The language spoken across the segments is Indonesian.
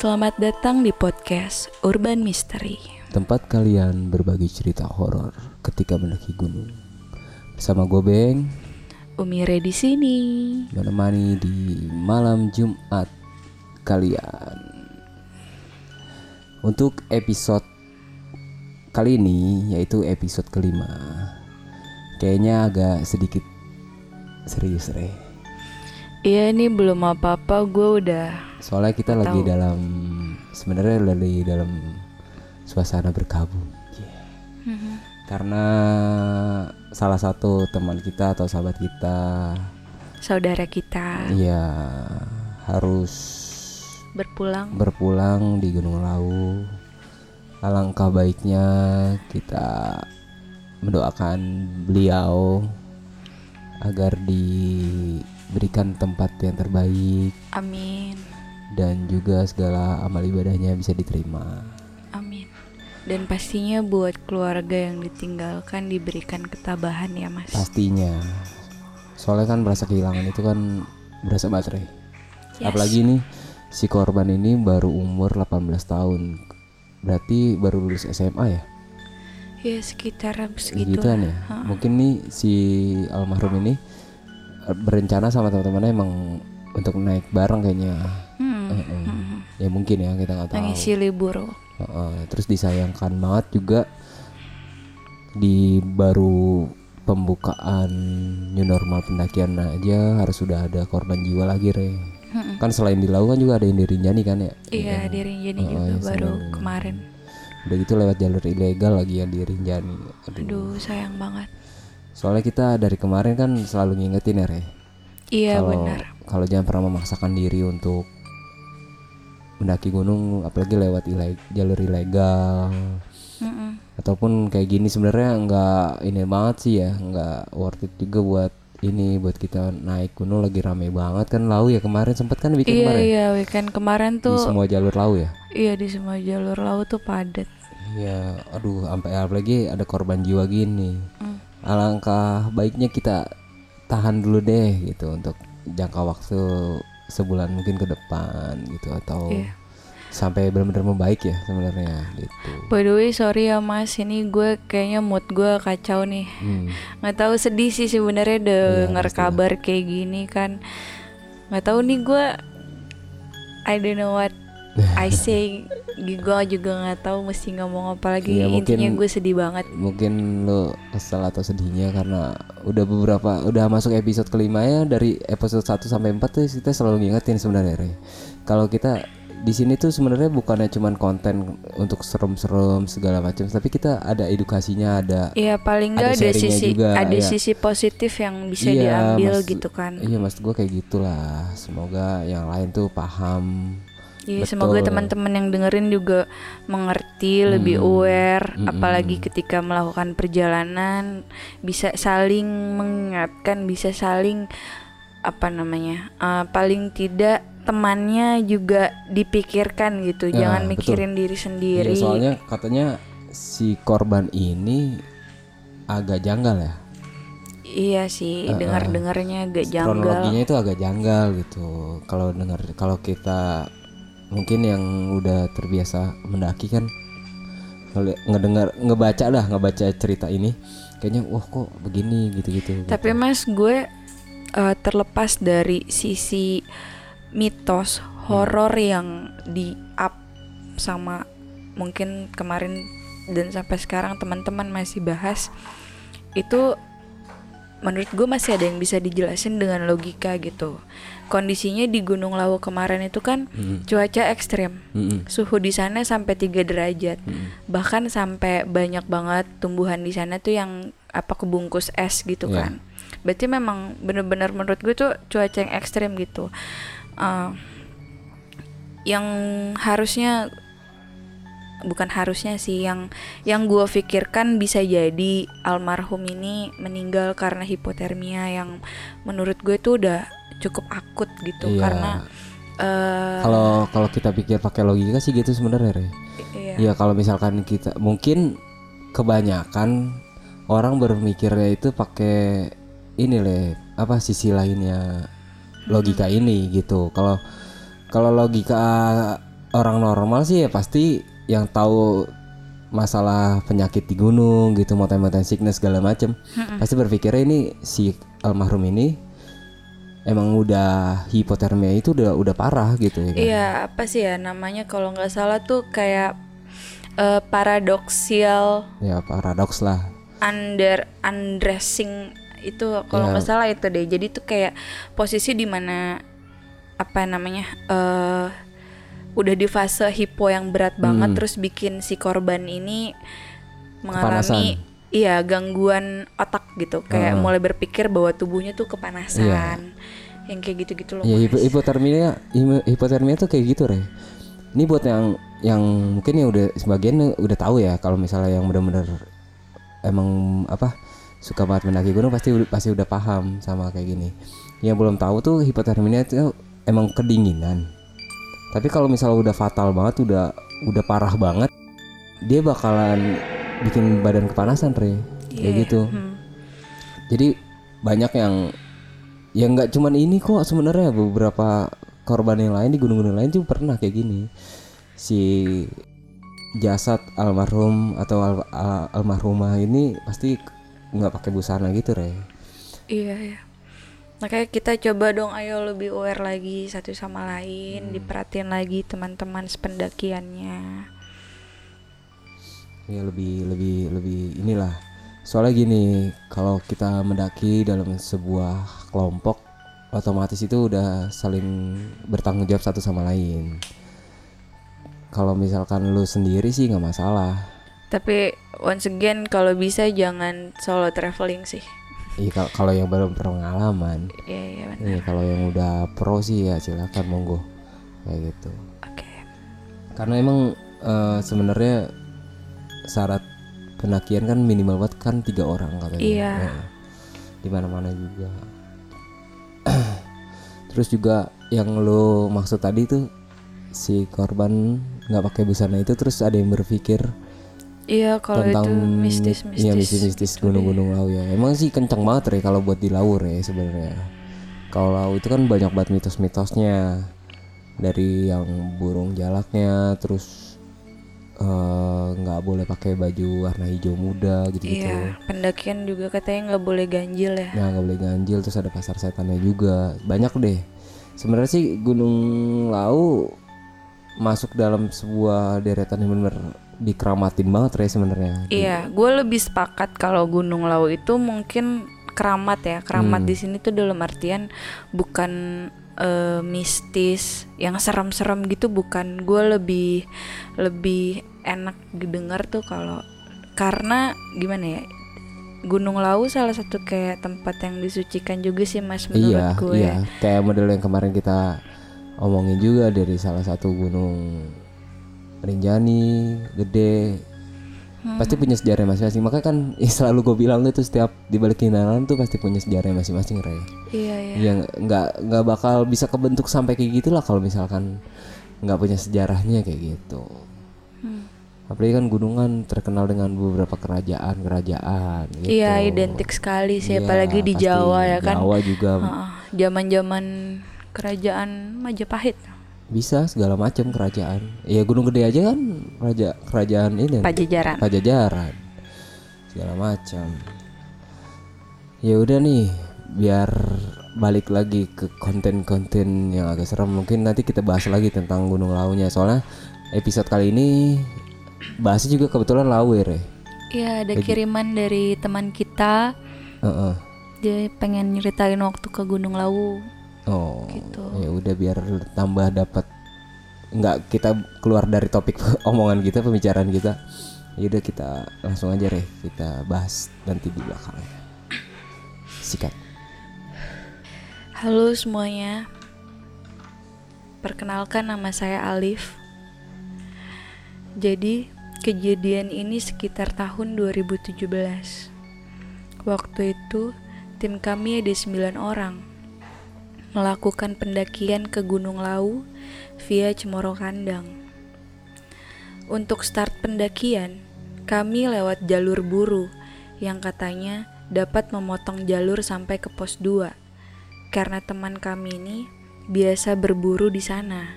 Selamat datang di podcast Urban Mystery. Tempat kalian berbagi cerita horor ketika mendaki gunung. Bersama gue Beng, Umire di sini. menemani di malam Jumat kalian. Untuk episode kali ini yaitu episode kelima. Kayaknya agak sedikit serius re. Iya ini belum apa-apa gue udah Soalnya kita lagi Tahu. dalam sebenarnya lagi dalam suasana berkabung. Karena salah satu teman kita atau sahabat kita saudara kita ya harus berpulang. berpulang di Gunung Lawu. Alangkah baiknya kita mendoakan beliau agar diberikan tempat yang terbaik Amin. Dan juga segala amal ibadahnya bisa diterima. Amin. Dan pastinya buat keluarga yang ditinggalkan diberikan ketabahan ya mas. Pastinya. Soalnya kan merasa kehilangan itu kan berasa baterai. Yes. Apalagi nih si korban ini baru umur 18 tahun. Berarti baru lulus SMA ya? Ya sekitar segitu. Segituan ya. Ha. Mungkin nih si almarhum ini eh, berencana sama teman-temannya emang untuk naik bareng kayaknya. Hmm. Ya mungkin ya kita nggak tahu. Mengisi libur. Heeh, terus disayangkan banget juga di baru pembukaan new normal pendakian aja harus sudah ada korban jiwa lagi re. Kan selain di Lawu kan juga ada yang di Rinjani kan ya. Iya di Rinjani Oh, juga iya, baru kemarin. Udah gitu lewat jalur ilegal lagi yang di Rinjani. Aduh. Aduh sayang banget. Soalnya kita dari kemarin kan selalu ngingetin ya re. Iya benar. kalau jangan pernah memaksakan diri untuk mendaki gunung apalagi lewat ileg- jalur ilegal. Mm-mm. ataupun kayak gini sebenarnya nggak ini banget sih ya nggak worth it juga buat ini buat kita naik gunung lagi rame banget kan lau ya kemarin sempat kan bikin Iya kemarin iya weekend kemarin di tuh semua jalur lau ya iya di semua jalur laut tuh padat. iya aduh sampai apalagi ada korban jiwa gini Mm. alangkah baiknya kita tahan dulu deh gitu untuk jangka waktu sebulan mungkin ke depan gitu atau Iya. sampai benar-benar membaik ya sebenarnya gitu By the way sorry ya mas ini gue kayaknya mood gue kacau nih Hmm. nggak tahu sedih sih sebenarnya denger pastilah. kabar kayak gini kan nggak tahu nih gue I don't know what I say gue juga nggak tahu mesti ngomong apa lagi Iya, intinya gue sedih banget mungkin lo kesel atau sedihnya karena udah beberapa udah masuk episode kelima ya dari episode 1 sampai 4 tuh kita selalu ngingetin sebenarnya Re. Kalau kita di sini tuh sebenarnya bukannya cuman konten untuk serem-serem segala macam, tapi kita ada edukasinya, ada Iya paling nggak Ada ada, sisi juga, ada iya. sisi positif yang bisa Iya, diambil mas- gitu kan Iya, mas gue kayak gitulah. Semoga yang lain tuh paham. Iya, Betul. semoga teman-teman yang dengerin juga mengerti, lebih Hmm. aware, Mm-mm. apalagi ketika melakukan perjalanan bisa saling mengingatkan, bisa saling apa namanya, uh, paling tidak temannya juga dipikirkan gitu, Ya, jangan betul. mikirin diri sendiri. Iya, soalnya katanya si korban ini agak janggal ya. Iya sih, Uh-uh. dengar-dengarnya agak janggal. kronologinya itu agak janggal gitu kalau dengar kalau kita mungkin yang udah terbiasa mendaki kan ngedengar ngebaca lah ngebaca cerita ini kayaknya wah kok begini? Gitu-gitu Tapi mas gue uh, terlepas dari sisi mitos horor yang di up sama mungkin kemarin dan sampai sekarang teman-teman masih bahas itu menurut gue masih ada yang bisa dijelasin dengan logika gitu. Kondisinya di Gunung Lawu kemarin itu kan Mm-mm. cuaca ekstrim. Mm-mm. Suhu di sana sampai 3 derajat. Mm-mm. Bahkan sampai banyak banget tumbuhan di sana tuh yang apa kebungkus es gitu Iya. kan. Berarti memang bener-bener menurut gue tuh cuaca yang ekstrim gitu. Eh, yang harusnya bukan harusnya sih yang yang gue pikirkan bisa jadi almarhum ini meninggal karena hipotermia yang menurut gue tuh udah cukup akut gitu Iya. karena eh kalau kalau kita pikir pakai logika sih gitu sebenarnya iya. Iya kalau misalkan kita mungkin kebanyakan orang berpikirnya itu pakai ini le apa sisi lainnya logika ini gitu. Kalau kalau logika orang normal sih ya pasti yang tahu masalah penyakit di gunung gitu mountain sickness segala macem pasti berpikirnya ini si almarhum ini emang udah hipotermia itu udah udah parah gitu ya kan? Iya, apa sih ya namanya kalau nggak salah tuh kayak eh, paradoxial ya paradoks lah under undressing itu kalau Ya. nggak salah itu deh. Jadi tuh kayak posisi di mana apa namanya eh udah di fase hipo yang berat banget Hmm. terus bikin si korban ini mengalami Kepanasan. Iya gangguan otak gitu. Kayak Ah. mulai berpikir bahwa tubuhnya tuh kepanasan. Yang kayak gitu-gitu loh ya hipo- hipotermia hipo- hipotermia tuh kayak gitu re. Ini buat yang yang mungkin yang udah sebagian udah tahu ya kalau misalnya yang benar-benar emang apa suka banget mendaki gunung pasti pasti udah paham sama kayak gini. Yang belum tahu tuh hipotermia itu emang kedinginan. Tapi kalau misalnya udah fatal banget udah udah parah banget dia bakalan bikin badan kepanasan re kayak Iya, gitu hmm. jadi banyak yang ya nggak cuman ini kok sebenarnya beberapa korban yang lain di gunung-gunung lain juga pernah kayak gini si jasad almarhum atau al- al- almarhumah ini pasti nggak pakai busana gitu re Iya ya. Makanya kita coba dong ayo lebih aware lagi satu sama Hmm. lain, diperhatiin lagi teman-teman sependakiannya. Ya lebih lebih lebih inilah soalnya gini kalau kita mendaki dalam sebuah kelompok otomatis itu udah saling bertanggung jawab satu sama lain kalau misalkan lu sendiri sih nggak masalah Tapi once again kalau bisa jangan solo traveling sih. Iya kal- kalau yang belum pengalaman, Iya iya benar. iya kalau yang udah pro sih ya silakan monggo kayak gitu. Oke. Karena emang eh, sebenarnya syarat pendakian kan minimal banget kan tiga orang katanya. Iya. Di mana-mana juga. Terus juga yang lo maksud tadi tuh si korban nggak pakai busana itu terus ada yang berpikir Iya kalau tentang itu mistis-mistis. iya mistis-mistis gunung-gunung lau ya emang sih kencang banget ya kalau buat di lau ya sebenarnya kalau lau itu kan banyak banget mitos-mitosnya dari yang burung jalaknya terus eh, nggak boleh pakai baju warna hijau muda gitu-gitu Iya, pendakian juga katanya nggak boleh ganjil ya. nah nggak boleh ganjil terus ada pasar setannya juga banyak deh sebenarnya sih gunung lau masuk dalam sebuah deretan yang benar dikeramatin banget ya sebenarnya Iya, gue lebih sepakat kalau Gunung Lau itu mungkin keramat ya. Keramat Hmm. di sini tuh dalam artian bukan eh, mistis yang serem-serem gitu bukan. Gue lebih lebih enak didengar tuh kalau karena gimana ya? Gunung Lau salah satu kayak tempat yang disucikan juga sih Mas menurut iya, gue. iya. Kayak model yang kemarin kita omongin juga dari salah satu gunung Rinjani, gede. Hmm. Pasti punya sejarah masing-masing. Makanya kan eh, selalu gue bilang itu setiap di balik keindahan tuh pasti punya sejarah masing-masing, Ray. Iya, iya. Yang nggak nggak bakal bisa kebentuk sampai kayak gitulah kalau misalkan nggak punya sejarahnya kayak gitu. Hmm. Apalagi kan gunungan terkenal dengan beberapa kerajaan-kerajaan gitu. Iya, identik sekali sih Iya, apalagi di. Jawa ya kan. Jawa juga Zaman-zaman kerajaan Majapahit. Bisa segala macam kerajaan. Ya Gunung Gede aja kan raja kerajaan ini Pajajaran. Pajajaran. Segala macam. Ya udah nih, biar balik lagi ke konten-konten yang agak serem mungkin nanti kita bahas lagi tentang Gunung Launya soalnya episode kali ini bahasnya juga kebetulan Lawe ya. Iya, ada kiriman dari teman kita. Heeh. Dia pengen nyeritain waktu ke Gunung Lawu. Oh, Gitu. ya udah biar tambah dapat nggak kita keluar dari topik omongan kita pembicaraan kita. Ya udah kita langsung aja deh kita bahas nanti di belakang. Sikat. Halo semuanya. Perkenalkan nama saya Alif. Jadi, kejadian ini sekitar tahun 2017. Waktu itu, tim kami ada 9 orang melakukan pendakian ke Gunung Lawu via Cemoro Kandang. Untuk start pendakian, kami lewat jalur buru yang katanya dapat memotong jalur sampai ke pos 2 karena teman kami ini biasa berburu di sana.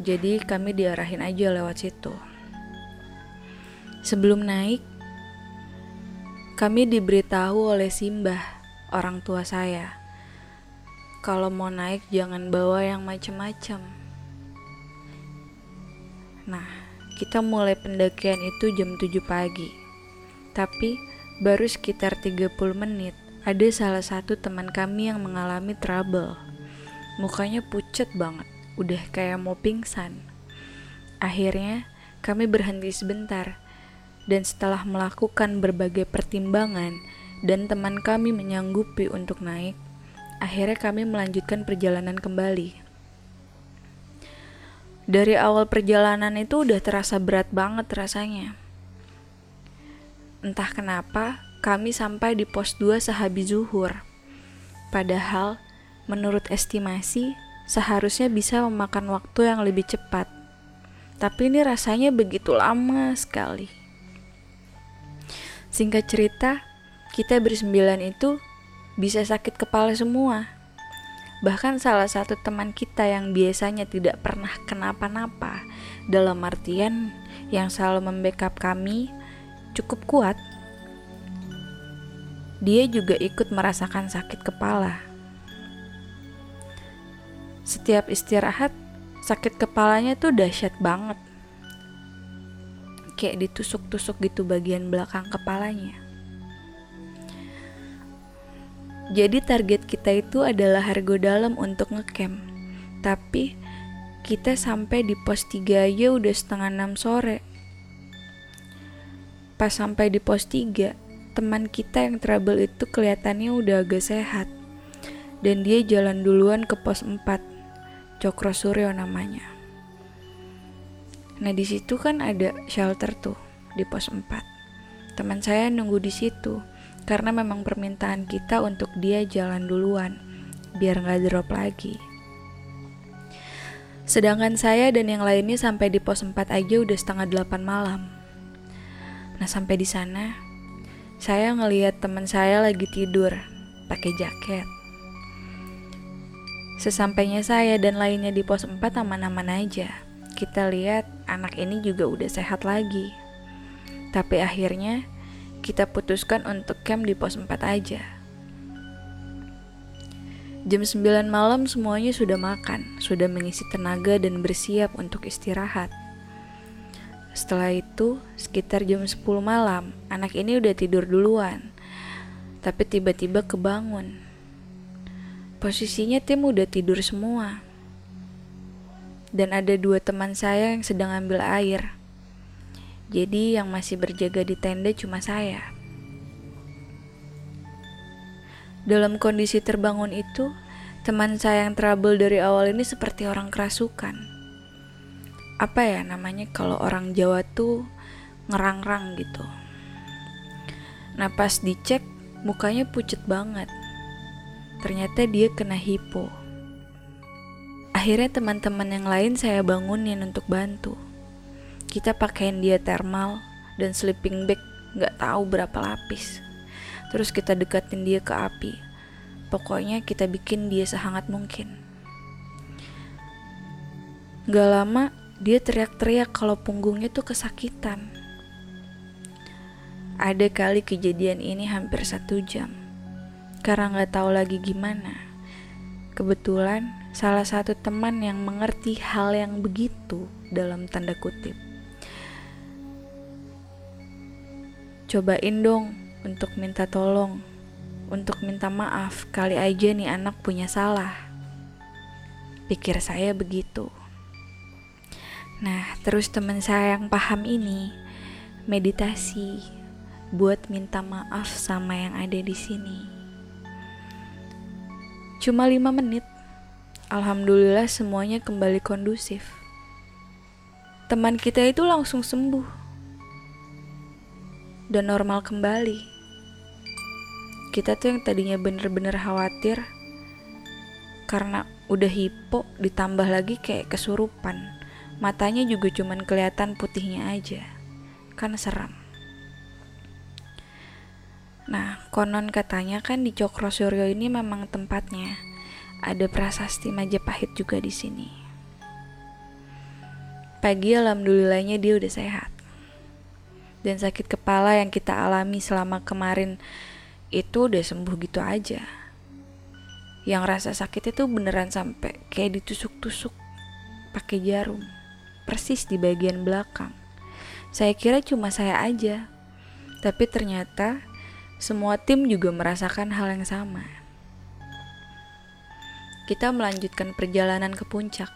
Jadi kami diarahin aja lewat situ. Sebelum naik, kami diberitahu oleh Simbah, orang tua saya. Kalau mau naik jangan bawa yang macem-macem. Nah, kita mulai pendakian itu jam 7 pagi. Tapi baru sekitar 30 menit ada salah satu teman kami yang mengalami trouble. Mukanya pucat banget, udah kayak mau pingsan. Akhirnya, kami berhenti sebentar. Dan setelah melakukan berbagai pertimbangan dan teman kami menyanggupi untuk naik, akhirnya kami melanjutkan perjalanan kembali. Dari awal perjalanan itu udah terasa berat banget rasanya. Entah kenapa, kami sampai di pos 2 sehabis zuhur. Padahal menurut estimasi, seharusnya bisa memakan waktu yang lebih cepat. Tapi ini rasanya begitu lama sekali. Singkat cerita, kita bersembilan itu bisa sakit kepala semua. Bahkan salah satu teman kita yang biasanya tidak pernah kenapa-napa, dalam artian yang selalu membackup kami, cukup kuat. Dia juga ikut merasakan sakit kepala. Setiap istirahat, sakit kepalanya tuh dahsyat banget. Kayak ditusuk-tusuk gitu bagian belakang kepalanya. Jadi target kita itu adalah harga dalam untuk ngecamp. Tapi kita sampai di pos 3 aja udah setengah 6 sore. Pas sampai di pos 3, teman kita yang trouble itu kelihatannya udah agak sehat. Dan dia jalan duluan ke pos 4 Cokro Suryo namanya. Nah di situ kan ada shelter tuh di pos 4. Teman saya nunggu di situ karena memang permintaan kita untuk dia jalan duluan biar nggak drop lagi. Sedangkan saya dan yang lainnya sampai di pos 4 aja udah setengah 8 malam. Nah sampai di sana, saya ngelihat teman saya lagi tidur pakai jaket. Sesampainya saya dan lainnya di pos 4 aman-aman aja. Kita lihat anak ini juga udah sehat lagi. Tapi akhirnya kita putuskan untuk camp di pos 4 aja. Jam 9 malam semuanya sudah makan, sudah mengisi tenaga dan bersiap untuk istirahat. Setelah itu, sekitar jam 10 malam, anak ini udah tidur duluan. Tapi tiba-tiba kebangun Posisinya tim udah tidur semua. Dan ada dua teman saya yang sedang ambil air. Jadi yang masih berjaga di tenda cuma saya. Dalam kondisi terbangun itu, teman saya yang trouble dari awal ini seperti orang kerasukan. Apa ya namanya kalau orang Jawa tuh ngerang-rang gitu. Nah pas dicek, mukanya pucet banget. Ternyata dia kena hipo. Akhirnya teman-teman yang lain saya bangunin untuk bantu. Kita pakaiin dia thermal dan sleeping bag nggak tahu berapa lapis. Terus kita dekatin dia ke api. Pokoknya kita bikin dia sehangat mungkin. Gak lama dia teriak-teriak kalau punggungnya tuh kesakitan. Ada kali kejadian ini hampir satu jam karena nggak tahu lagi gimana. Kebetulan salah satu teman yang mengerti hal yang begitu dalam tanda kutip. Cobain dong untuk minta tolong, untuk minta maaf, kali aja nih anak punya salah. Pikir saya begitu. Nah, terus teman saya yang paham ini meditasi buat minta maaf sama yang ada di sini. Cuma lima menit, alhamdulillah semuanya kembali kondusif. Teman kita itu langsung sembuh dan normal kembali. Kita tuh yang tadinya bener-bener khawatir karena udah hipo ditambah lagi kayak kesurupan. Matanya juga cuman kelihatan putihnya aja. Kan seram. Nah, konon katanya kan di Cokro Suryo ini memang tempatnya. Ada prasasti Majapahit juga di sini. pagi alhamdulillahnya dia udah sehat dan sakit kepala yang kita alami selama kemarin itu udah sembuh gitu aja. Yang rasa sakit itu beneran sampai kayak ditusuk-tusuk pakai jarum persis di bagian belakang. Saya kira cuma saya aja tapi ternyata semua tim juga merasakan hal yang sama. Kita melanjutkan perjalanan ke puncak.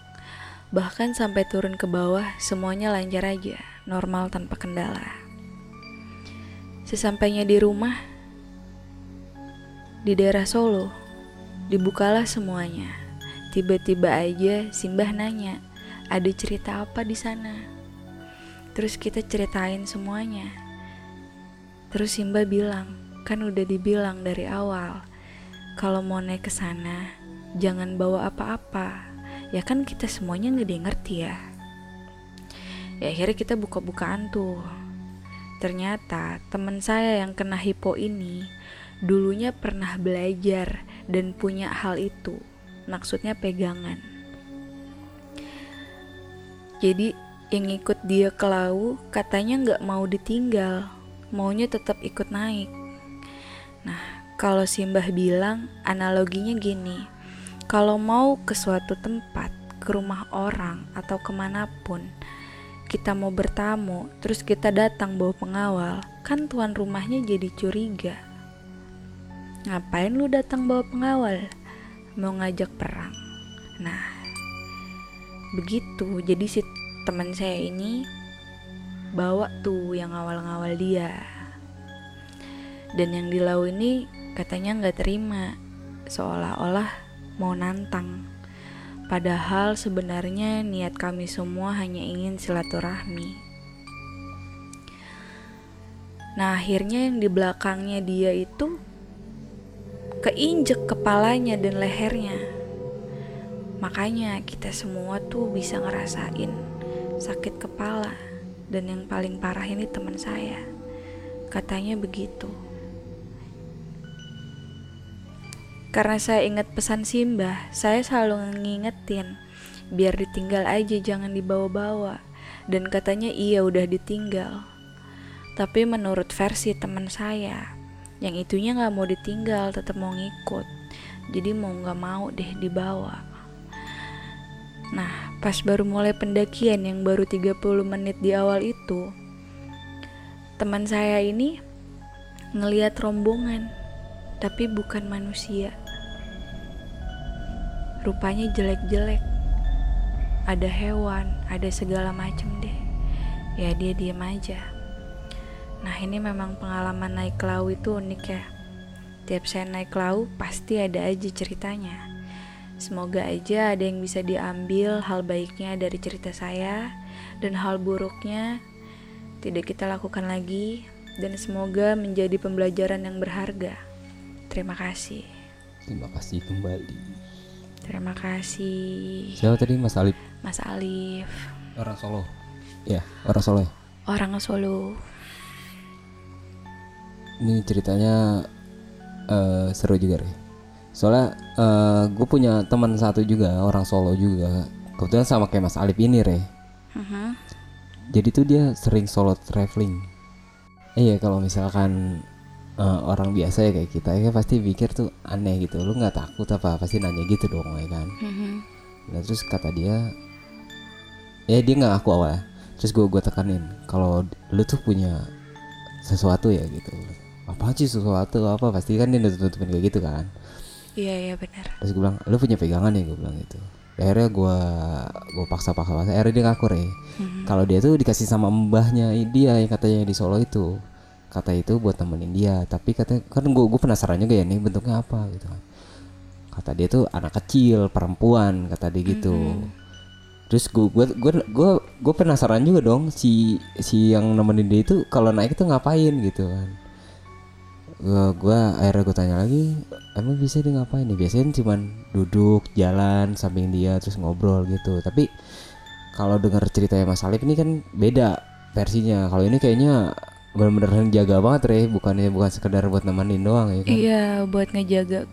Bahkan sampai turun ke bawah semuanya lancar aja normal tanpa kendala Sesampainya di rumah, di daerah Solo, dibukalah semuanya. Tiba-tiba aja Simbah nanya, ada cerita apa di sana? Terus kita ceritain semuanya. Terus Simbah bilang, kan udah dibilang dari awal, kalau mau naik ke sana, jangan bawa apa-apa. Ya kan kita semuanya nggak ngerti ya. Ya akhirnya kita buka-bukaan tuh Ternyata teman saya yang kena hipo ini dulunya pernah belajar dan punya hal itu. Maksudnya pegangan. Jadi yang ikut dia ke lau katanya nggak mau ditinggal, maunya tetap ikut naik. Nah, kalau Simbah bilang analoginya gini, kalau mau ke suatu tempat, ke rumah orang atau ke mana pun, kita mau bertamu, terus kita datang bawa pengawal, kan tuan rumahnya jadi curiga. Ngapain lu datang bawa pengawal? Mau ngajak perang. Nah, begitu. Jadi si teman saya ini bawa tuh yang ngawal-ngawal dia. Dan yang di lau ini katanya nggak terima, seolah-olah mau nantang. Padahal sebenarnya niat kami semua hanya ingin silaturahmi. Nah, akhirnya yang di belakangnya dia itu keinjek kepalanya dan lehernya. Makanya kita semua tuh bisa ngerasain sakit kepala dan yang paling parah ini teman saya. Katanya begitu. Karena saya ingat pesan Simbah, saya selalu ngingetin biar ditinggal aja jangan dibawa-bawa. Dan katanya iya udah ditinggal. Tapi menurut versi teman saya, yang itunya nggak mau ditinggal, tetap mau ngikut. Jadi mau nggak mau deh dibawa. Nah, pas baru mulai pendakian yang baru 30 menit di awal itu, teman saya ini ngeliat rombongan, tapi bukan manusia rupanya jelek-jelek. Ada hewan ada segala macem deh. Ya dia diem aja. Nah ini memang pengalaman naik lau itu unik ya. Tiap saya naik lau pasti ada aja ceritanya. Semoga aja ada yang bisa diambil hal baiknya dari cerita saya dan hal buruknya tidak kita lakukan lagi. Dan semoga menjadi pembelajaran yang berharga. Terima kasih. Terima kasih kembali Terima kasih. Siapa tadi Mas Alif? Mas Alif. Orang Solo. Ya, orang Solo. Orang Solo. Ini ceritanya uh, seru juga deh. Soalnya uh, eh, gue punya teman satu juga orang Solo juga. Kebetulan sama kayak Mas Alif ini re. Uh -huh. Jadi tuh dia sering solo traveling. Iya kalau misalkan uh, orang biasa ya kayak kita ya pasti pikir tuh aneh gitu. Lu nggak takut apa pasti nanya gitu dong ya kan? Mm-hmm. nah terus kata dia ya dia nggak aku awal. Terus gue gue tekanin kalau lu tuh punya sesuatu ya gitu. Apa sih sesuatu? Apa? Pasti kan dia udah tutupin kayak gitu kan? Iya iya benar. Terus gue bilang lu punya pegangan ya? Gue bilang gitu. Akhirnya gue gue paksa paksa paksa akhirnya dia ngaku ya mm-hmm. kalau dia tuh dikasih sama mbahnya dia yang katanya di Solo itu kata itu buat temenin dia. Tapi kata kan gue gue penasaran juga ya nih bentuknya apa gitu kan. Kata dia tuh anak kecil perempuan kata dia gitu. Mm-hmm. terus gue gue gue gue gue penasaran juga dong si si yang nemenin dia itu kalau naik itu ngapain gitu kan. Gue gue akhirnya gue tanya lagi emang bisa dia ngapain? Nih biasanya cuman duduk jalan samping dia terus ngobrol gitu. Tapi kalau dengar ceritanya Mas Alif ini kan beda versinya. Kalau ini kayaknya benar-benar jaga banget re bukannya bukan sekedar buat nemenin doang ya kan? Iya buat ngejaga.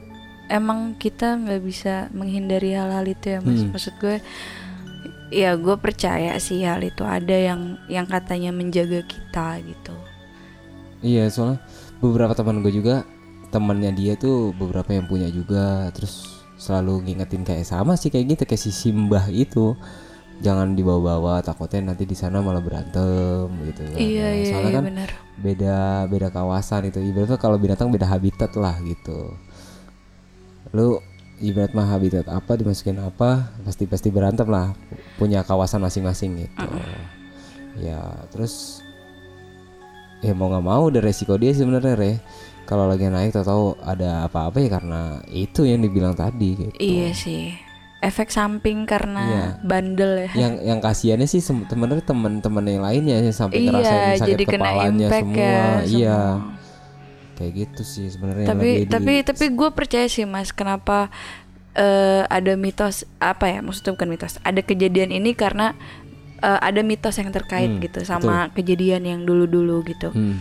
Emang kita nggak bisa menghindari hal-hal itu ya mas. Hmm. maksud gue ya gue percaya sih hal itu ada yang yang katanya menjaga kita gitu. Iya soalnya beberapa teman gue juga temannya dia tuh beberapa yang punya juga terus selalu ngingetin kayak sama sih kayak gitu kayak si Simbah itu jangan dibawa-bawa takutnya nanti di sana malah berantem gitu kan. iya Nah, iya soalnya iya kan benar. beda beda kawasan itu. Ibaratnya kalau binatang beda habitat lah gitu. Lu ibarat mah habitat apa dimasukin apa pasti pasti berantem lah. Punya kawasan masing-masing gitu. Ya terus ya mau nggak mau udah resiko dia sebenarnya re. Kalau lagi naik tau tahu ada apa-apa ya karena itu yang dibilang tadi gitu. Iya sih efek samping karena Iya. bandel ya yang yang kasihannya sih sebenarnya teman-teman yang lainnya yang sampai iya ngerasain sakit jadi kena kepalanya impact semua ya iya semua. kayak gitu sih sebenarnya tapi lagi di- tapi tapi gue percaya sih mas kenapa eh, ada mitos apa ya maksudnya bukan mitos ada kejadian ini karena eh, ada mitos yang terkait Hmm, gitu sama kejadian yang dulu-dulu gitu Hmm.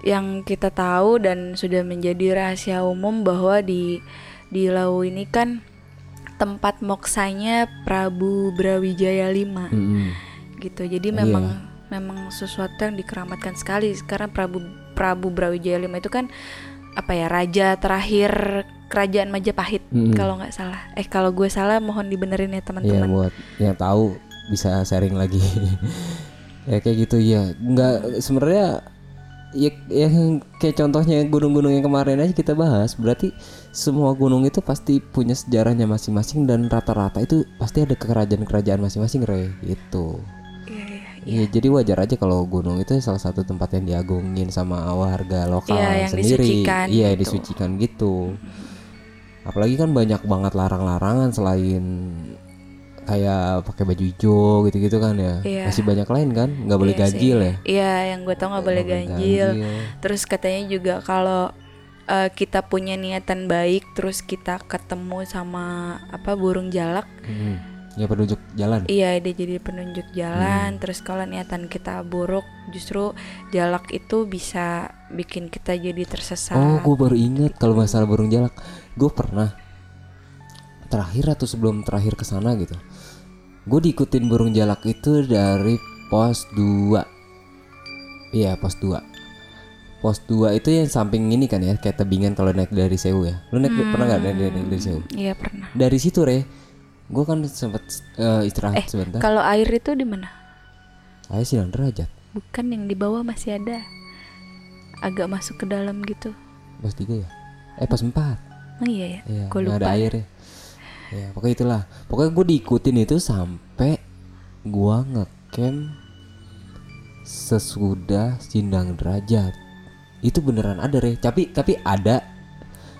yang kita tahu dan sudah menjadi rahasia umum bahwa di di Lau ini kan tempat moksanya Prabu Brawijaya V Mm-mm. gitu jadi Iya. memang memang sesuatu yang dikeramatkan sekali karena Prabu Prabu Brawijaya V itu kan apa ya raja terakhir kerajaan Majapahit Mm-mm. kalau nggak salah eh kalau gue salah mohon dibenerin ya Iya teman-teman buat yang tahu bisa sharing lagi. ya kayak gitu ya. Nggak sebenarnya ya yang kayak contohnya gunung-gunung yang kemarin aja kita bahas berarti semua gunung itu pasti punya sejarahnya masing-masing dan rata-rata itu pasti ada kerajaan-kerajaan masing-masing re gitu. Iya, iya, iya. Iya, jadi wajar aja kalau gunung itu salah satu tempat yang diagungin sama warga lokal Iya, yang sendiri. disucikan Iya, gitu. disucikan gitu. Apalagi kan banyak banget larang-larangan selain kayak pakai baju hijau gitu-gitu kan ya. Iya. Masih banyak lain kan, nggak boleh Iya sih. ganjil ya. Iya, yang gue tau nggak boleh Nggak ganjil. Terus katanya juga kalau eh, kita punya niatan baik, terus kita ketemu sama apa burung jalak, Hmm. Ya penunjuk jalan. iya dia jadi penunjuk jalan. Hmm. Terus kalau niatan kita buruk, justru jalak itu bisa bikin kita jadi tersesat. Oh, gue baru ingat kalau masalah burung jalak. Gue pernah terakhir atau sebelum terakhir ke sana gitu. Gue diikutin burung jalak itu dari pos 2 Iya, pos 2 Pos 2 itu yang samping ini kan ya, kayak tebingan kalau naik dari Sewu ya. Lu naik pernah nggak naik dari, dari Sewu? Iya pernah. Dari situ re, gue kan sempet eh, istirahat Eh, sebentar. kalau air itu di mana? Ayo sih derajat, Bukan yang di bawah masih ada. Agak masuk ke dalam gitu. pos 3 ya? Eh pos 4 Oh iya ya. Iya, Gua yang lupa. ada air ya. Ya, pokoknya itulah. Pokoknya gue diikutin itu sampai gua ngecamp sesudah sindang derajat. Itu beneran ada re. Tapi tapi ada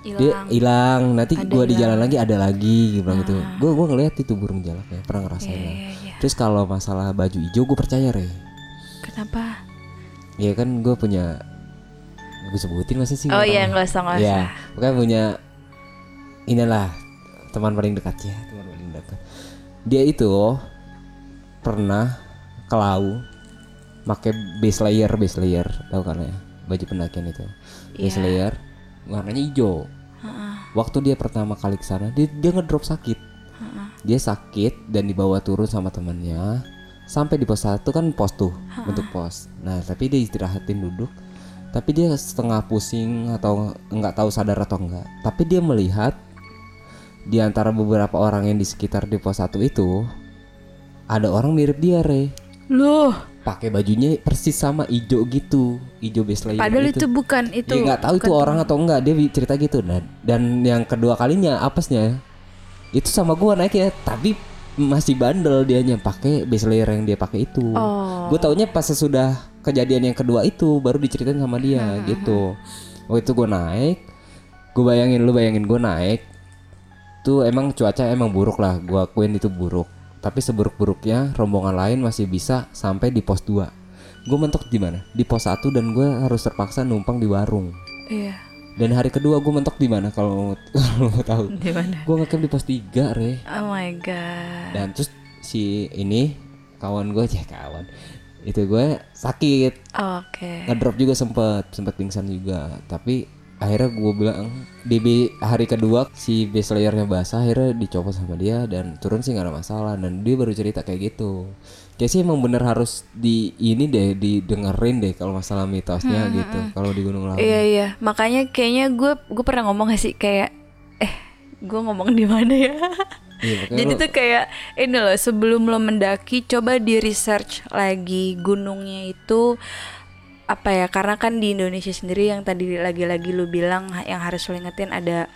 dia Hilang. Nanti gua di jalan lagi ada lagi gitu bilang gitu. Gua gua ngeliat itu burung jalaknya, pernah ngerasain. Iya, lah. iya, iya. Terus kalau masalah baju hijau gue percaya re. Kenapa? Ya kan gue punya gue sebutin masa sih? Oh iya nggak usah nggak Iya, usah. pokoknya punya inilah teman paling dekat ya, teman paling dekat. Dia itu pernah ke lau pakai base layer, base layer, tahu kan ya? Baju pendakian itu. Base Iya. layer warnanya hijau. Heeh, Waktu dia pertama kali ke sana, dia dia ngedrop sakit. heeh. Dia sakit dan dibawa turun sama temannya. Sampai di pos satu kan pos tuh, bentuk pos. Nah, tapi dia istirahatin duduk. Tapi dia setengah pusing atau nggak tahu sadar atau enggak. Tapi dia melihat di antara beberapa orang yang di sekitar di pos satu itu ada orang mirip dia, Re. Loh, Pakai bajunya persis sama ijo gitu, ijo base layer padahal gitu. itu bukan itu. Ya nggak tahu itu orang atau enggak dia cerita gitu nah, dan yang kedua kalinya apesnya itu sama gua naik ya tapi masih bandel dianya pakai base layer yang dia pakai itu. Oh. Gue taunya pas sesudah kejadian yang kedua itu baru diceritain sama dia Hmm, gitu. Waktu itu gue naik, gue bayangin lu bayangin gue naik, tuh emang cuaca emang buruk lah, gue akuin itu buruk. Tapi seburuk-buruknya rombongan lain masih bisa sampai di pos 2 Gue mentok di mana? Di pos 1 dan gue harus terpaksa numpang di warung. Iya. Dan hari kedua gue mentok di mana kalau mau tahu? Di mana? Gue ngecamp di pos 3 re. Oh my god. Dan terus si ini kawan gue ya kawan itu gue sakit Oke. ngedrop juga sempet sempet pingsan juga tapi akhirnya gue bilang di B- hari kedua si base layernya basah akhirnya dicopot sama dia dan turun sih nggak ada masalah. Dan dia baru cerita kayak gitu. Kayak sih emang bener harus di ini deh didengerin deh kalau masalah mitosnya gitu kalau di Gunung Lawu. Iya iya, makanya kayaknya gue gue pernah ngomong gak sih kayak eh gue ngomong di mana ya? Iya, Jadi lu- tuh kayak ini loh sebelum lo mendaki coba di research lagi gunungnya itu apa ya karena kan di Indonesia sendiri yang tadi lagi-lagi lu bilang yang harus lo ingetin ada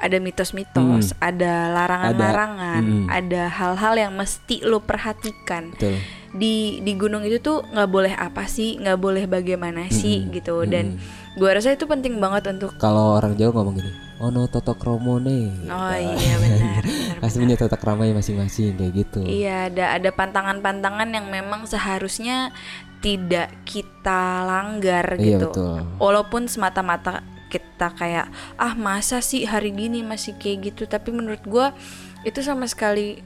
ada mitos-mitos, ada larangan-larangan, Hmm. ada hal-hal yang mesti lo perhatikan. Betul. Di di gunung itu tuh nggak boleh apa sih nggak boleh bagaimana sih gitu. Dan gua rasa itu penting banget untuk kalau orang Jawa ngomong gini ono toto kromone oh iya benar pasti punya tata keramanya masing-masing kayak gitu. Iya ada ada pantangan-pantangan yang memang seharusnya tidak kita langgar Iya, gitu betul. walaupun semata-mata kita kayak ah masa sih hari gini masih kayak gitu tapi menurut gua itu sama sekali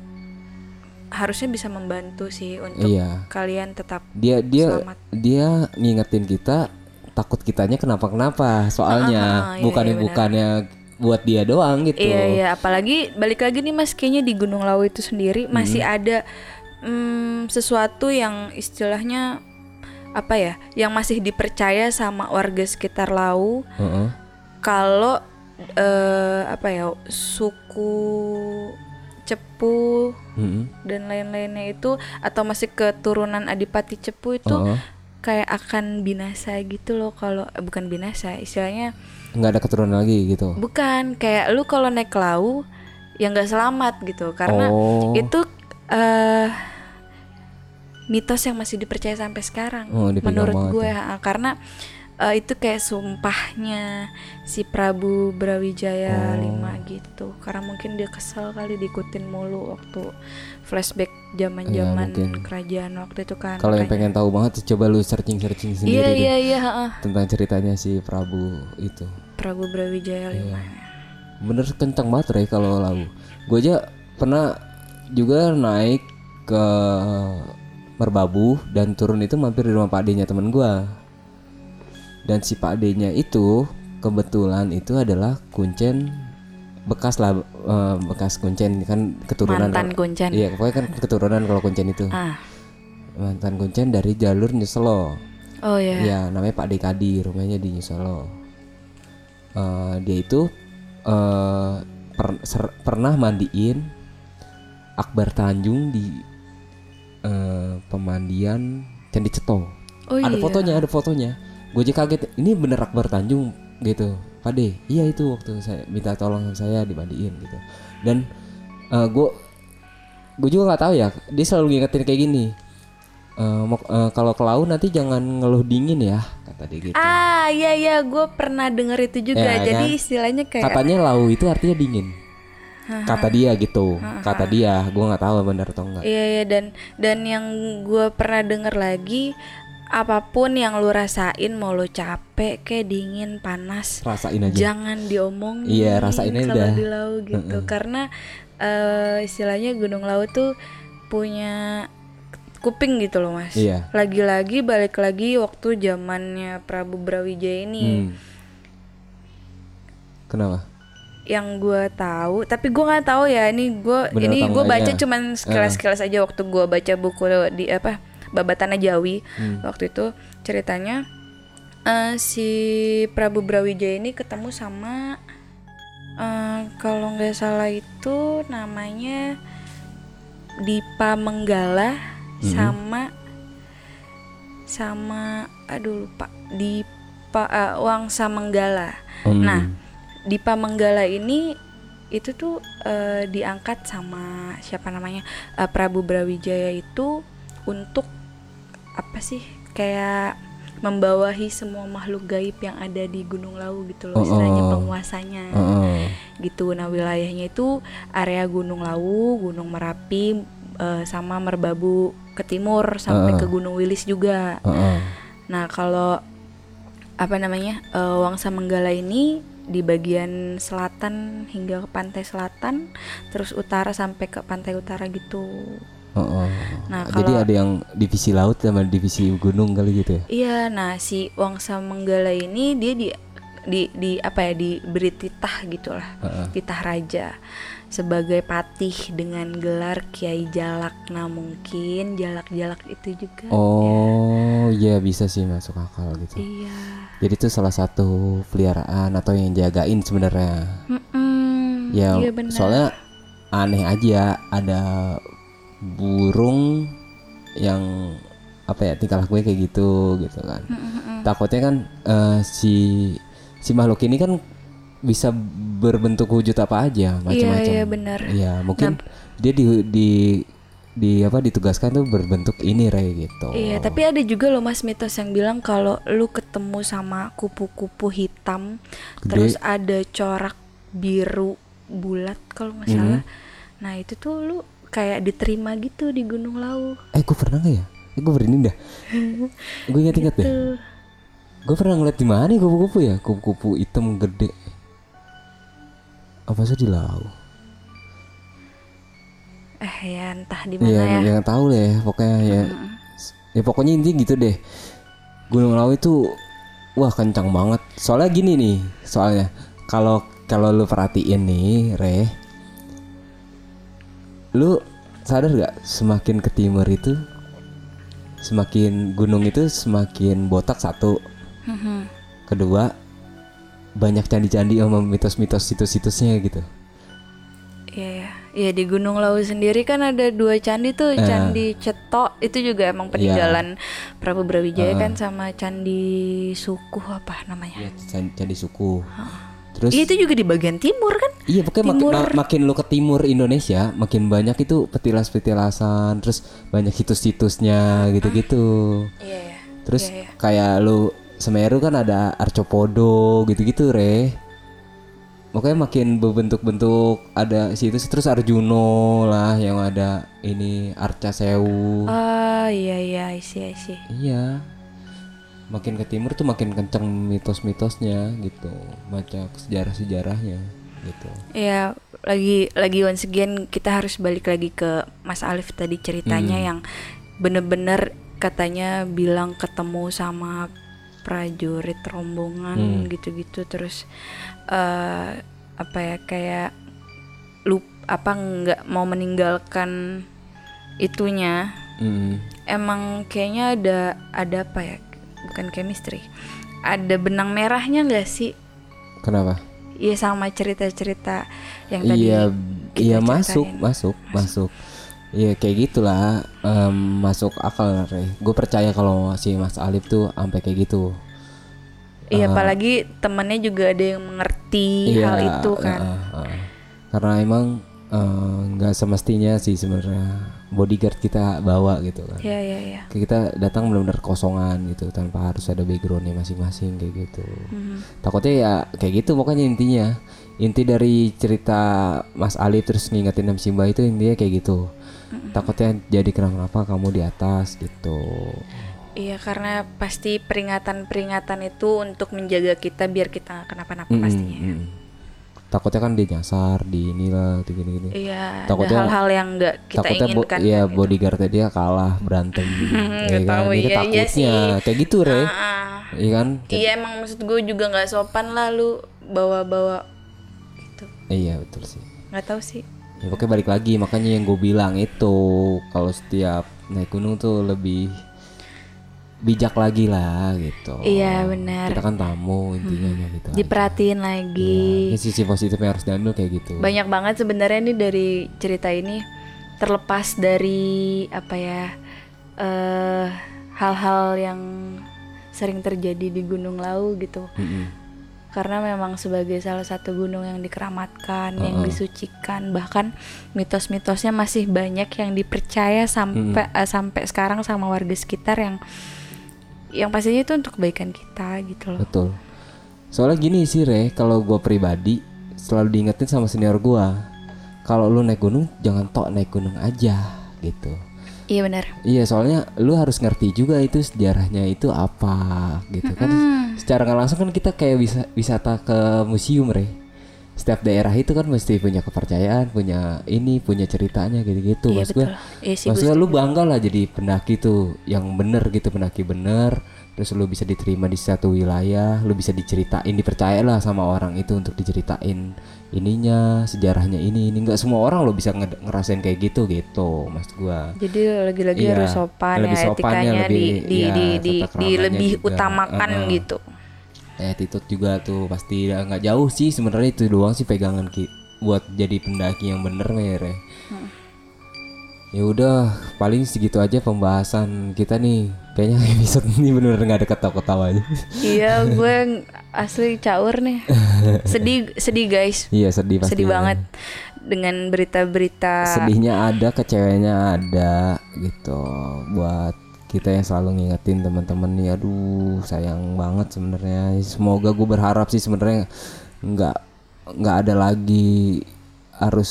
harusnya bisa membantu sih untuk iya kalian tetap dia dia Selamat. dia ngingetin kita takut kitanya kenapa kenapa soalnya Ah, ah, iya, bukannya iya, benar. bukannya buat dia doang gitu Iya iya, apalagi balik lagi nih Mas kayaknya di Gunung Lawu itu sendiri masih ada mm, sesuatu yang istilahnya apa ya, yang masih dipercaya sama warga sekitar Lawu Heeh. kalau eh, apa ya suku Cepu Mm-mm. dan lain-lainnya itu atau masih keturunan Adipati Cepu itu Heeh. kayak akan binasa gitu loh kalau eh, bukan binasa istilahnya nggak ada keturunan lagi gitu Bukan, kayak lu kalau naik lau ya nggak selamat gitu karena Oh. itu eh mitos yang masih dipercaya sampai sekarang Oh, menurut gue ha, karena eh, itu kayak sumpahnya si Prabu Brawijaya Oh. V gitu. Karena mungkin dia kesel kali diikutin mulu waktu flashback zaman-zaman Iya, mungkin. kerajaan waktu itu kan. Kalau yang pengen tahu banget coba lu searching searching sendiri iya deh iya iya tentang ceritanya si Prabu itu. Prabu Brawijaya V Iya. bener kencang banget Rey kalau lagu. Gue aja pernah juga naik ke Merbabu dan turun itu mampir di rumah Pak D-nya temen gue dan si Pak D-nya itu kebetulan itu adalah kuncen bekas lah eh, bekas kuncen kan keturunan mantan kuncen. Iya pokoknya kan keturunan kalau kuncen itu. Ah. Mantan kuncen dari jalur Nyeselo oh ya Ya namanya Pak Dekadi rumahnya di Solo. Eh, dia itu eh per- ser- pernah mandiin Akbar Tanjung di pemandian Candi Ceto. oh ada iya. fotonya, ada fotonya. Gue aja kaget. Ini bener Akbar Tanjung gitu. Pak De, iya itu waktu saya minta tolong sama saya dimandiin gitu. Dan gue gue juga nggak tahu ya. Dia selalu ngingetin kayak gini. Eh, mau- eh, kalau ke laut nanti jangan ngeluh dingin ya kata dia gitu. Ah iya iya gue pernah denger itu juga Ya, jadi kan? istilahnya kayak Katanya lau itu artinya dingin. Kata dia gitu. Kata dia, gue nggak tahu benar atau enggak. iya iya dan dan yang gue pernah denger lagi apa pun yang lu rasain mau lu capek kayak dingin panas Rasain aja. jangan diomongin Iya, rasain aja kalau udah. di laut gitu karena eh, istilahnya Gunung Lawu tuh punya kuping gitu loh mas Iya. lagi-lagi balik lagi waktu zamannya Prabu Brawijaya ini Hmm. Kenapa? Yang gue tahu tapi gue nggak tahu ya ini gue ini gue baca enggaknya? cuman sekilas sekilas aja waktu gue baca buku di apa babatannya Jawi Hmm. waktu itu ceritanya eh, si Prabu Brawijaya ini ketemu sama eh, kalau nggak salah itu namanya Dipa Menggala Hmm. sama sama aduh lupa Dipa eh, Wangsa Menggala Hmm. Nah, Dipa Menggala ini itu tuh eh, diangkat sama siapa namanya Eh, Prabu Brawijaya itu untuk apa sih kayak membawahi semua makhluk gaib yang ada di Gunung Lawu gitu loh Oh, istilahnya oh. penguasanya Heeh. gitu nah wilayahnya itu area Gunung Lawu Gunung Merapi eh, sama Merbabu ke timur sampai Oh. ke Gunung Wilis juga Heeh. Nah, kalau apa namanya eh, Wangsa Menggala ini di bagian selatan hingga ke pantai selatan, terus utara sampai ke pantai utara gitu. Heeh. Nah, Jadi kalau- ada yang divisi laut sama divisi gunung kali gitu ya? Iya, nah si Wangsa Menggala ini dia di di di apa ya diberi titah gitulah Heeh. titah raja sebagai patih dengan gelar Kiai Jalak nah mungkin jalak-jalak itu juga Oh, iya bisa sih masuk akal gitu. iya Jadi itu salah satu peliharaan atau yang jagain sebenarnya. Mm-mm, Ya, iya benar soalnya aneh aja ada burung yang apa ya tingkah lakunya kayak gitu gitu kan. Takutnya kan eh, si si makhluk ini kan bisa berbentuk wujud apa aja macam-macam. iya benar Iya, mungkin dia di di di apa ditugaskan tuh berbentuk ini Ray gitu. Iya, tapi ada juga loh Mas mitos yang bilang kalau lu ketemu sama kupu-kupu hitam, Gede. terus ada corak biru bulat kalau nggak Mhm. salah. Nah itu tuh lu kayak diterima gitu di Gunung Lau. Eh, gue pernah nggak ya? Eh, gue berani dah. gue ingat-ingat deh. Tuh. Gue pernah ngeliat di mana nih kupu-kupu ya? Kupu-kupu hitam gede. Apa sih di laut? Eh ya entah di mana Iya, ya. yang tahu deh. Pokoknya ya. Ya pokoknya intinya gitu deh. Gunung Lawu itu wah kencang banget. Soalnya gini nih, soalnya kalau kalau lu perhatiin nih, Re. Lu sadar gak semakin ke timur itu semakin gunung itu semakin botak satu. Kedua banyak candi-candi sama mitos-mitos situs-situsnya gitu. Iya ya. Iya di Gunung Lau sendiri kan ada dua candi tuh, Eh. Candi Cetok itu juga emang Iya. peninggalan Prabu Brawijaya Eh. kan sama Candi Sukuh apa namanya? Ya, candi, candi suku. Terus Iya itu juga di bagian timur kan? Iya pokoknya mak- Timur. ma- makin lu ke timur Indonesia makin banyak itu petilas-petilasan terus banyak situs-situsnya gitu-gitu. Iya ya. Terus Iya, iya. kayak lu Semeru kan ada Arcopodo gitu-gitu re. Makanya makin berbentuk-bentuk ada situs terus Arjuno lah yang ada ini Arca Sewu. Oh iya iya isi isi. Iya. Makin ke timur tuh makin kenceng mitos-mitosnya gitu. Baca sejarah-sejarahnya gitu. Iya lagi lagi once again kita harus balik lagi ke Mas Alif tadi ceritanya Hmm. yang bener-bener katanya bilang ketemu sama prajurit rombongan Hmm. gitu-gitu terus eh apa ya kayak lup apa nggak mau meninggalkan itunya Mm. emang kayaknya ada ada apa ya bukan chemistry ada benang merahnya nggak sih Kenapa? Iya sama cerita-cerita yang tadi Iya, iya masuk, ceritain. masuk, masuk. Iya kayak gitulah, em, masuk akal Gue percaya kalau si Mas Alif tuh sampai kayak gitu. Iya apalagi temennya juga ada yang mengerti hal itu kan. Iya, eh, eh. Karena emang eh, nggak semestinya sih sebenarnya bodyguard kita bawa gitu kan. Iya iya iya. Kita datang benar-benar kosongan gitu tanpa harus ada backgroundnya masing-masing kayak gitu. Mhm. Takutnya ya kayak gitu pokoknya intinya. Inti dari cerita Mas Ali terus ngingetin Nam Simba itu intinya kayak gitu. Takutnya jadi kenapa-napa kamu di atas gitu. Iya karena pasti peringatan-peringatan itu untuk menjaga kita biar kita nggak kenapa-napa Mm-mm, pastinya. mm-mm. Takutnya kan dia nyasar di inilah di gini-gini. Iya Takutnya- hal-hal yang nggak kita takutnya bo- inginkan. ya kan, gitu. bodyguardnya dia kalah berantem ya tahu, kan itu iya, iya takutnya kayak gitu re Ah, iya kan Iya emang maksud gue juga nggak sopan lah lu bawa-bawa gitu. iya betul sih Nggak tahu sih. Ya pokoknya balik lagi makanya yang gue bilang itu kalau setiap naik gunung tuh lebih bijak lagi lah gitu Iya, benar. kita kan tamu intinya ya gitu aja. Diperhatiin lagi. Ini sisi positifnya harus diambil kayak gitu banyak banget sebenarnya nih dari cerita ini terlepas dari apa ya eh hal-hal yang sering terjadi di Gunung Lau gitu Mm-mm. Karena memang sebagai salah satu gunung yang dikeramatkan yang disucikan bahkan mitos-mitosnya masih banyak yang dipercaya sampai eh, sampai sekarang sama warga sekitar yang yang pastinya itu untuk kebaikan kita gitu loh. Betul. Soalnya gini sih re kalau gue pribadi selalu diingetin sama senior gue kalau lu naik gunung jangan tok naik gunung aja gitu iya benar. Iya soalnya lu harus ngerti juga itu sejarahnya itu apa gitu kan. Secara nggak langsung kan kita kayak bisa wisata ke museum re setiap daerah itu kan mesti punya kepercayaan punya ini punya ceritanya gitu-gitu iya maksud gue betul iya sih lu bangga lah jadi pendaki tuh yang bener gitu pendaki bener terus lu bisa diterima di satu wilayah lu bisa diceritain dipercayalah sama orang itu untuk diceritain ininya sejarahnya ini ini nggak semua orang lo bisa nge- ngerasain kayak gitu gitu mas gua Jadi lagi-lagi Iya, harus sopan lebih ya sopannya, etikanya lebih- di di iya, di di, di lebih juga. utamakan Heeh. gitu. Attitude juga tuh pasti nggak jauh sih sebenarnya itu doang sih pegangan ki buat jadi pendaki yang bener mere ya udah paling segitu aja pembahasan kita nih. Kayaknya episode ini bener-bener nggak ada ketawa-ketawanya iya, gue asli caur nih. Sedih sedih guys. iya sedih pasti Sedih banget dengan berita-berita sedihnya ada kecewanya ada gitu. Buat kita yang selalu ngingetin teman-teman nih aduh sayang banget sebenarnya. Semoga gue berharap sih sebenarnya nggak nggak ada lagi harus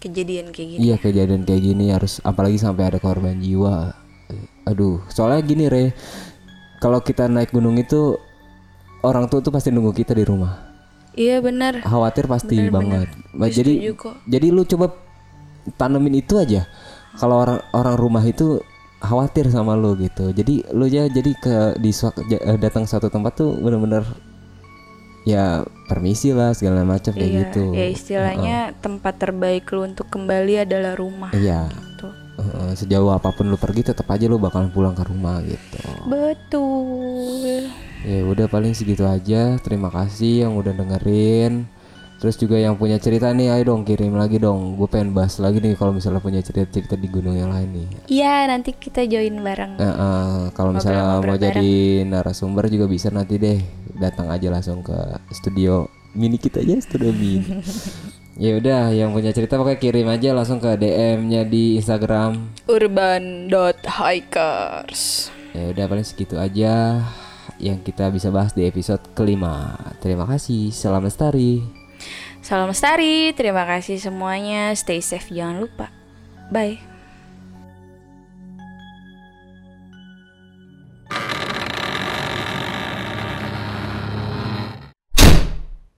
kejadian kayak gini. iya kejadian kayak gini harus apalagi sampai ada korban jiwa. Aduh soalnya gini re. Kalau kita naik gunung itu orang tua tuh pasti nunggu kita di rumah. Iya benar. khawatir pasti banget. Bah, Gue jadi jadi lu coba tanemin itu aja. Kalau orang orang rumah itu khawatir sama lu gitu jadi lu ya jadi ke di eh, datang suatu tempat tuh bener-bener ya permisi lah segala macam kayak Iya, gitu ya istilahnya tempat terbaik lu untuk kembali adalah rumah. iya Gitu. Heeh, sejauh apa pun lu pergi tetap aja lu bakalan pulang ke rumah gitu Betul. ya udah paling segitu aja terima kasih yang udah dengerin terus juga yang punya cerita nih ayo dong kirim lagi dong. Gue pengen bahas lagi nih kalau misalnya punya cerita-cerita di gunung yang lain nih. Iya, nanti kita join bareng. Eh, eh, kalau misalnya mau Ngobrol-ngobrol jadi narasumber juga bisa nanti deh. Datang aja langsung ke studio mini kita aja studio mini. Ya udah yang punya cerita pokoknya kirim aja langsung ke DM-nya di Instagram. Urban.hikers. ya udah paling segitu aja yang kita bisa bahas di episode kelima. Terima kasih salam lestari Salam lestari, terima kasih semuanya. Stay safe, jangan lupa. Bye.